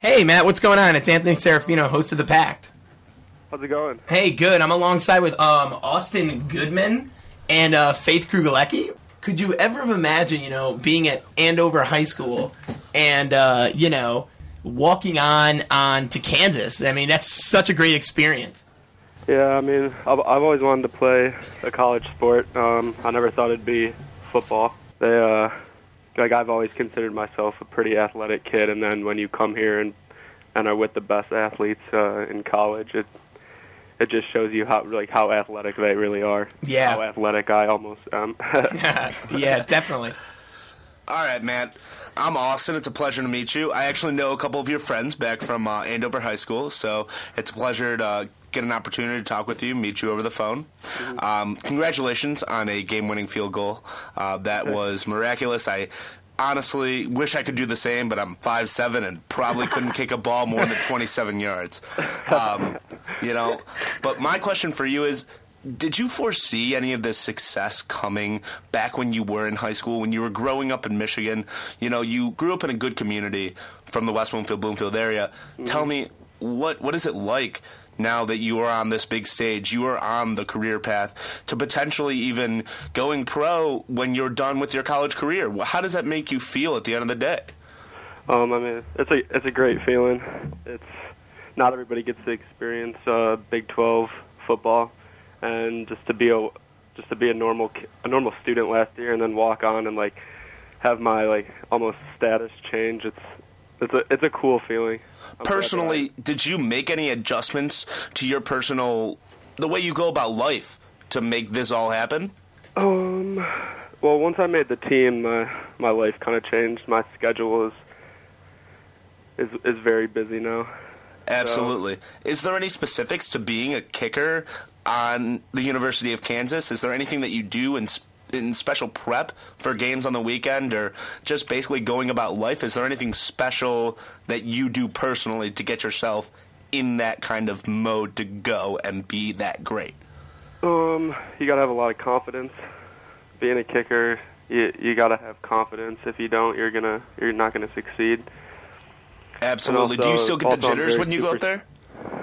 Hey, Matt, what's going on? It's Anthony Serafino, host of The Pact. How's it going? Hey, good. I'm alongside with um, Austin Goodman and uh, Faith Krugalecki. Could you ever have imagined, you know, being at Andover High School and, uh, you know, walking on on to Kansas? I mean, that's such a great experience. Yeah, I mean, I've, I've always wanted to play a college sport. Um, I never thought it'd be football. They, uh, like, I've always considered myself a pretty athletic kid, and then when you come here and and are with the best athletes uh, in college, it it just shows you how like how athletic they really are. Yeah. How athletic I almost am. yeah, definitely. All right, Matt. I'm Austin. It's a pleasure to meet you. I actually know a couple of your friends back from uh, Andover High School, so it's a pleasure to get an opportunity to talk with you, meet you over the phone. Um, congratulations on a game-winning field goal. Uh, that was miraculous. I honestly wish I could do the same, but I'm five seven and probably couldn't kick a ball more than 27 yards. Um, you know, but my question for you is. Did you foresee any of this success coming back when you were in high school, when you were growing up in Michigan? You know, you grew up in a good community from the West Bloomfield, Bloomfield area. Tell me, what what is it like now that you are on this big stage, you are on the career path to potentially even going pro when you're done with your college career. How does that make you feel at the end of the day? Um, I mean, it's a it's a great feeling. It's not everybody gets to experience uh, Big 12 football, and just to be a just to be a normal a normal student last year, and then walk on and like have my like almost status change. It's it's a it's a cool feeling. I'm glad that I- Personally, did you make any adjustments to your personal the way you go about life to make this all happen? Um, well, once I made the team, my my life kind of changed. My schedule is is is very busy now. Absolutely. Is there any specifics to being a kicker on the University of Kansas? Is there anything that you do in s- in special prep for games on the weekend, or just basically going about life? Is there anything special that you do personally to get yourself in that kind of mode to go and be that great? Um, you gotta have a lot of confidence. Being a kicker, you you gotta have confidence. If you don't, you're gonna you're not gonna succeed. Absolutely. do you still get the jitters when you go up there?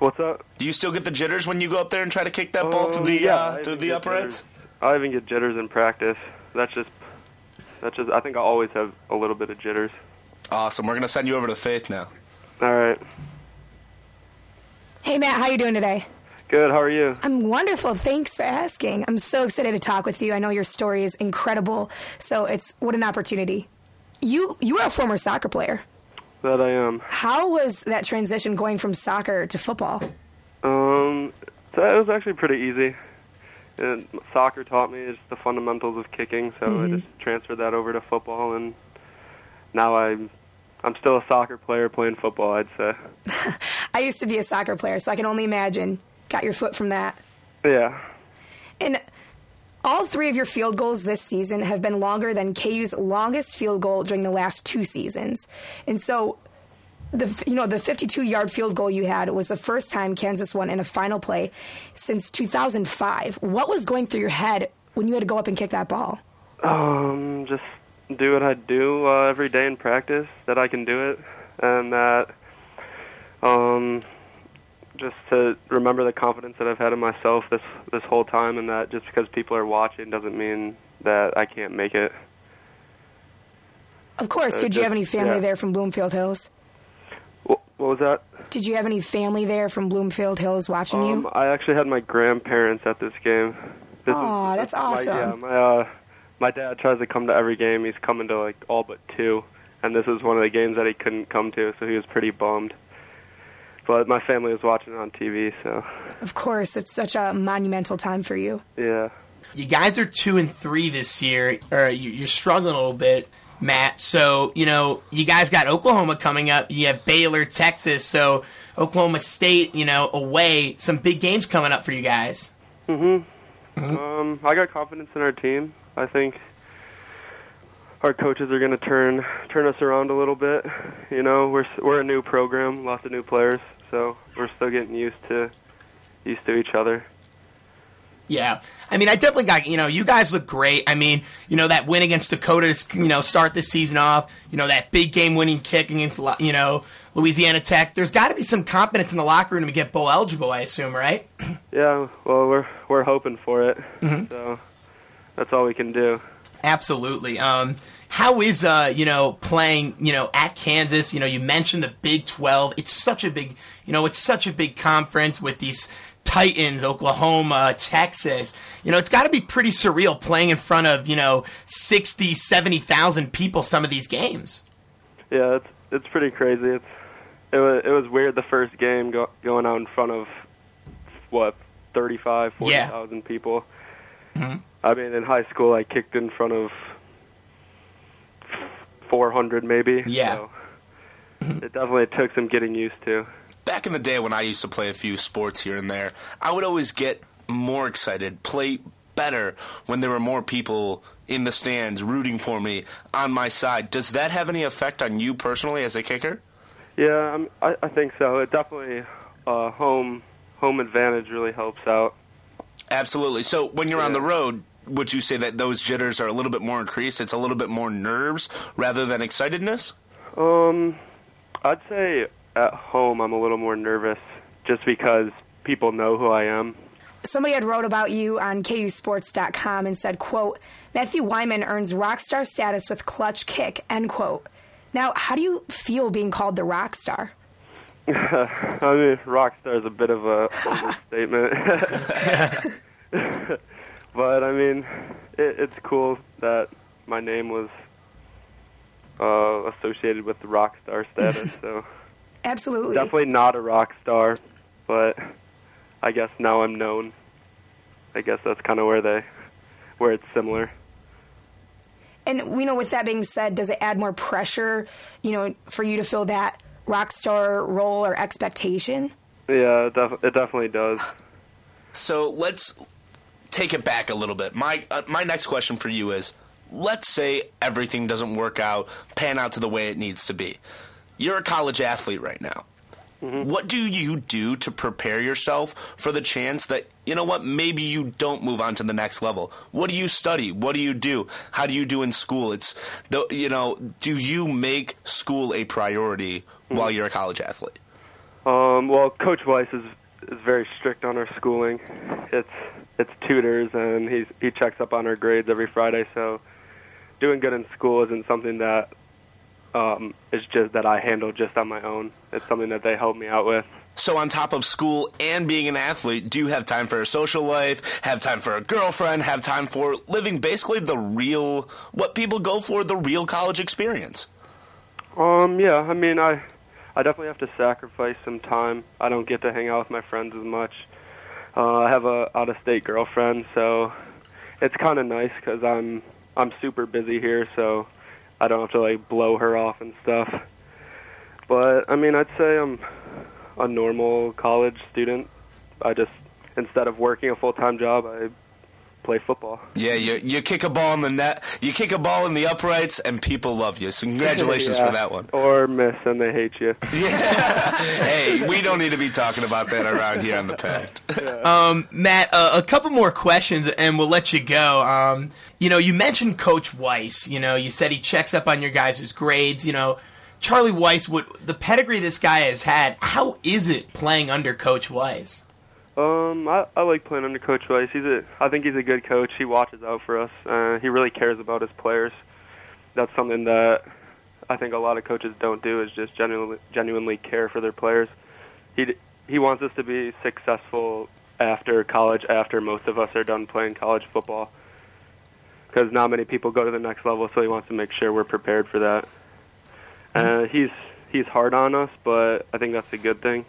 What's up? Do you still get the jitters when you go up there and try to kick that ball through Um, the yeah, uh, through the uprights? jitters. I even get jitters in practice. That's just that's just. I think I always have a little bit of jitters. Awesome. We're gonna send you over to Faith now. All right, Hey Matt, how you doing today? good. How are you? I'm wonderful. Thanks for asking. I'm so excited to talk with you. I know your story is incredible. So it's what an opportunity. You you are a former soccer player. That I am. How was that transition going from soccer to football? Um, so it was actually pretty easy. And soccer taught me just the fundamentals of kicking, so I mm-hmm. just transferred that over to football, and now I'm I'm still a soccer player playing football. I'd say. I used to be a soccer player, so I can only imagine. Got your foot from that. Yeah. And all three of your field goals this season have been longer than KU's longest field goal during the last two seasons. And so the you know the 52 yard field goal you had was the first time Kansas won in a final play since 2005. What was going through your head when you had to go up and kick that ball? Um, just do what I do uh, every day in practice. That I can do it, and that um, just to remember the confidence that I've had in myself this this whole time, and that just because people are watching doesn't mean that I can't make it. Of course, Uh, did you have any family yeah. there from Bloomfield Hills? What, what was that? Did you have any family there from Bloomfield Hills watching Um, you? I actually had my grandparents at this game. This Aw, is- that's my- awesome. yeah, my uh, my dad tries to come to every game. He's coming to like all but two, and this is one of the games that he couldn't come to, so he was pretty bummed. But my family was watching it on TV, so Of course, it's such a monumental time for you. yeah. You guys are two and three this year, or you- you're struggling a little bit, Matt. So you know you guys got Oklahoma coming up. You have Baylor, Texas. So Oklahoma State, you know, away. Some big games coming up for you guys. Mhm. Um, I got confidence in our team. I think our coaches are going to turn turn us around a little bit. You know, we're we're a new program, lots of new players, so we're still getting used to used to each other. Yeah, I mean, I definitely got you know, you guys look great. I mean, you know that win against Dakota to you know start the season off. You know that big game winning kick against you know Louisiana Tech. There's got to be some confidence in the locker room to get bowl eligible. I assume, right? Yeah, well, we're we're hoping for it. So that's all we can do. Absolutely. Um, how is uh, you know playing you know at Kansas? You know, you mentioned the Big Twelve. It's such a big you know it's such a big conference with these Titans, Oklahoma, Texas. You know, it's got to be pretty surreal playing in front of, you know, 60, 70,000 people some of these games. Yeah, it's it's pretty crazy. It's it was it was weird the first game go, going out in front of what 35, Yeah. 40,000 people. Mm-hmm. I mean, in high school, I kicked in front of 400 maybe. Yeah. So mm-hmm. it definitely took some getting used to. Back in the day when I used to play a few sports here and there, I would always get more excited, play better when there were more people in the stands rooting for me on my side. Does that have any effect on you personally as a kicker? Yeah, um, I, I think so. It definitely uh, home home advantage really helps out. Absolutely. So when you're on the road, would you say that those jitters are a little bit more increased? It's a little bit more nerves rather than excitedness? Um, I'd say at home I'm a little more nervous just because people know who I am. Somebody had wrote about you on KUSports.com and said, quote, Matthew Wyman earns rock star status with clutch kick, end quote. Now, how do you feel being called the rock star? I mean, rock star is a bit of a understatement. but I mean, it, it's cool that my name was uh, associated with the rock star status. So Absolutely. definitely not a rock star, but I guess now I'm known. I guess that's kind of where they, where it's similar. And you know, with that being said, does it add more pressure, you know, for you to fill that rock star role or expectation? Yeah, it, def- it definitely does. So let's take it back a little bit. My uh, my next question for you is: Let's say everything doesn't work out, pan out to the way it needs to be. You're a college athlete right now. What do you do to prepare yourself for the chance that you know what maybe you don't move on to the next level? What do you study? What do you do? How do you do in school? It's the you know, do you make school a priority while you're a college athlete? Um, well, Coach Weis is is very strict on our schooling. It's it's tutors, and he's he checks up on our grades every Friday. So, doing good in school isn't something that um, is just that I handle just on my own. It's something that they help me out with. So, on top of school and being an athlete, do you have time for a social life, have time for a girlfriend, have time for living basically the real, what people go for, the real college experience? Um, yeah, I mean, I I definitely have to sacrifice some time. I don't get to hang out with my friends as much. Uh, I have a out of state girlfriend, so it's kind of nice because I'm I'm super busy here, so I don't have to like blow her off and stuff. But I mean, I'd say I'm a normal college student. I just instead of working a full time job, I play football. Yeah, you, you kick a ball in the net, you kick a ball in the uprights, and people love you. So, congratulations Yeah. for that one. Or miss and they hate you. Yeah. hey, we don't need to be talking about that around here on the Pact. Um, Matt, uh, a couple more questions and we'll let you go. Um, you know, you mentioned Coach Weis. You know, you said he checks up on your guys' grades. You know, Charlie Weis, what the pedigree this guy has had. How is it playing under Coach Weis? Um, I, I like playing under Coach Weis. He's a, I think he's a good coach. He watches out for us. Uh, he really cares about his players. That's something that I think a lot of coaches don't do is just genuinely, genuinely care for their players. He he wants us to be successful after college, after most of us are done playing college football. Because not many people go to the next level, so he wants to make sure we're prepared for that. Uh, he's he's hard on us, but I think that's a good thing.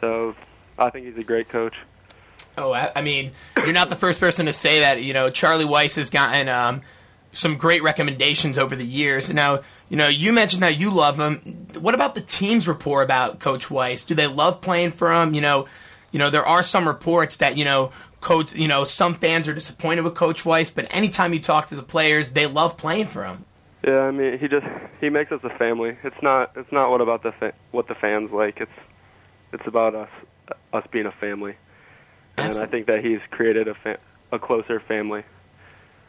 So I think he's a great coach. Oh, I, I mean, you're not the first person to say that. You know, Charlie Weis has gotten um, some great recommendations over the years. Now, you know, you mentioned that you love him. What about the team's rapport about Coach Weis? Do they love playing for him? You know, you know, there are some reports that you know, coach, you know, some fans are disappointed with Coach Weis, but anytime you talk to the players, they love playing for him. Yeah, I mean, he just he makes us a family. It's not it's not what about the fa- what the fans like. It's it's about us us being a family. and I think that he's created a fa- a closer family.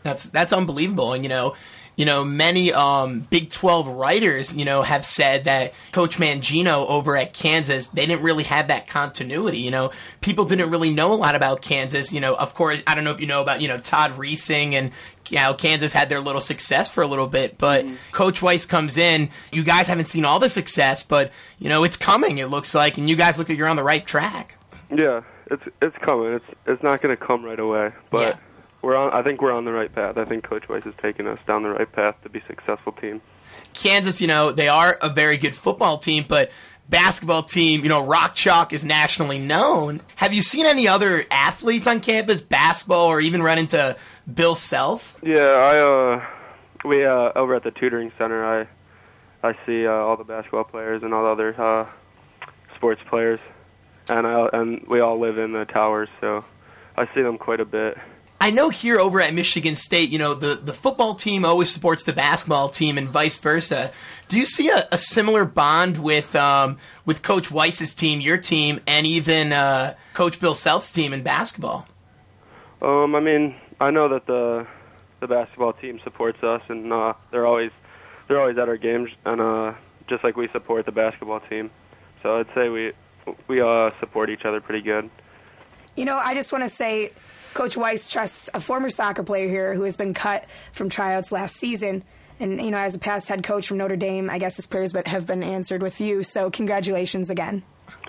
That's that's unbelievable. And you know, you know, many um, Big Twelve writers, you know, have said that Coach Mangino over at Kansas, they didn't really have that continuity. You know, people didn't really know a lot about Kansas. You know, of course, I don't know if you know about you know Todd Reesing and you know, Kansas had their little success for a little bit, but Coach Weis comes in. You guys haven't seen all the success, but you know it's coming. It looks like, and you guys look like you're on the right track. Yeah, it's it's coming. It's it's not going to come right away, but Yeah. We're on. I think we're on the right path. I think Coach Weis is taking us down the right path to be a successful team. Kansas, you know, they are a very good football team, but basketball team, you know, Rock Chalk is nationally known. Have you seen any other athletes on campus, basketball, or even run into Bill Self? Yeah, I uh, we uh, over at the tutoring center. I I see uh, all the basketball players and all the other uh, sports players, and I and we all live in the towers, so I see them quite a bit. I know here over at Michigan State, you know, the, the football team always supports the basketball team and vice versa. Do you see a, a similar bond with um, with Coach Weis's team, your team, and even uh, Coach Bill Self's team in basketball? Um, I mean, I know that the the basketball team supports us, and uh, they're always they're always at our games, and uh, just like we support the basketball team. So I'd say we we uh, support each other pretty good. You know, I just want to say Coach Weis trusts a former soccer player here who has been cut from tryouts last season. And, you know, as a past head coach from Notre Dame, I guess his prayers have been answered with you. So, congratulations again.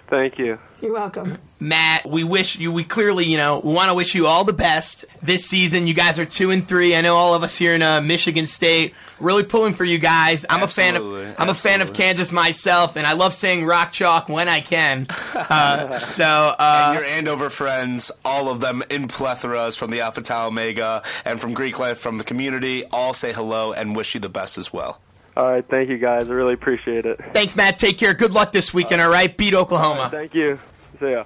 Thank you. You're welcome. Matt, we wish you, we clearly, you know, we want to wish you all the best this season. You guys are two and three. I know all of us here in uh, Michigan State really pulling for you guys. I'm Absolutely, a fan of, I'm a fan of. Kansas myself, and I love saying rock chalk when I can. Uh, so, uh, and your Andover friends, all of them in plethoras from the Alpha Tau Omega and from Greek life, from the community, all say hello and wish you the best as well. All right, thank you guys. I really appreciate it. thanks, Matt. Take care. Good luck this weekend. All right, beat Oklahoma. Thank you. See ya.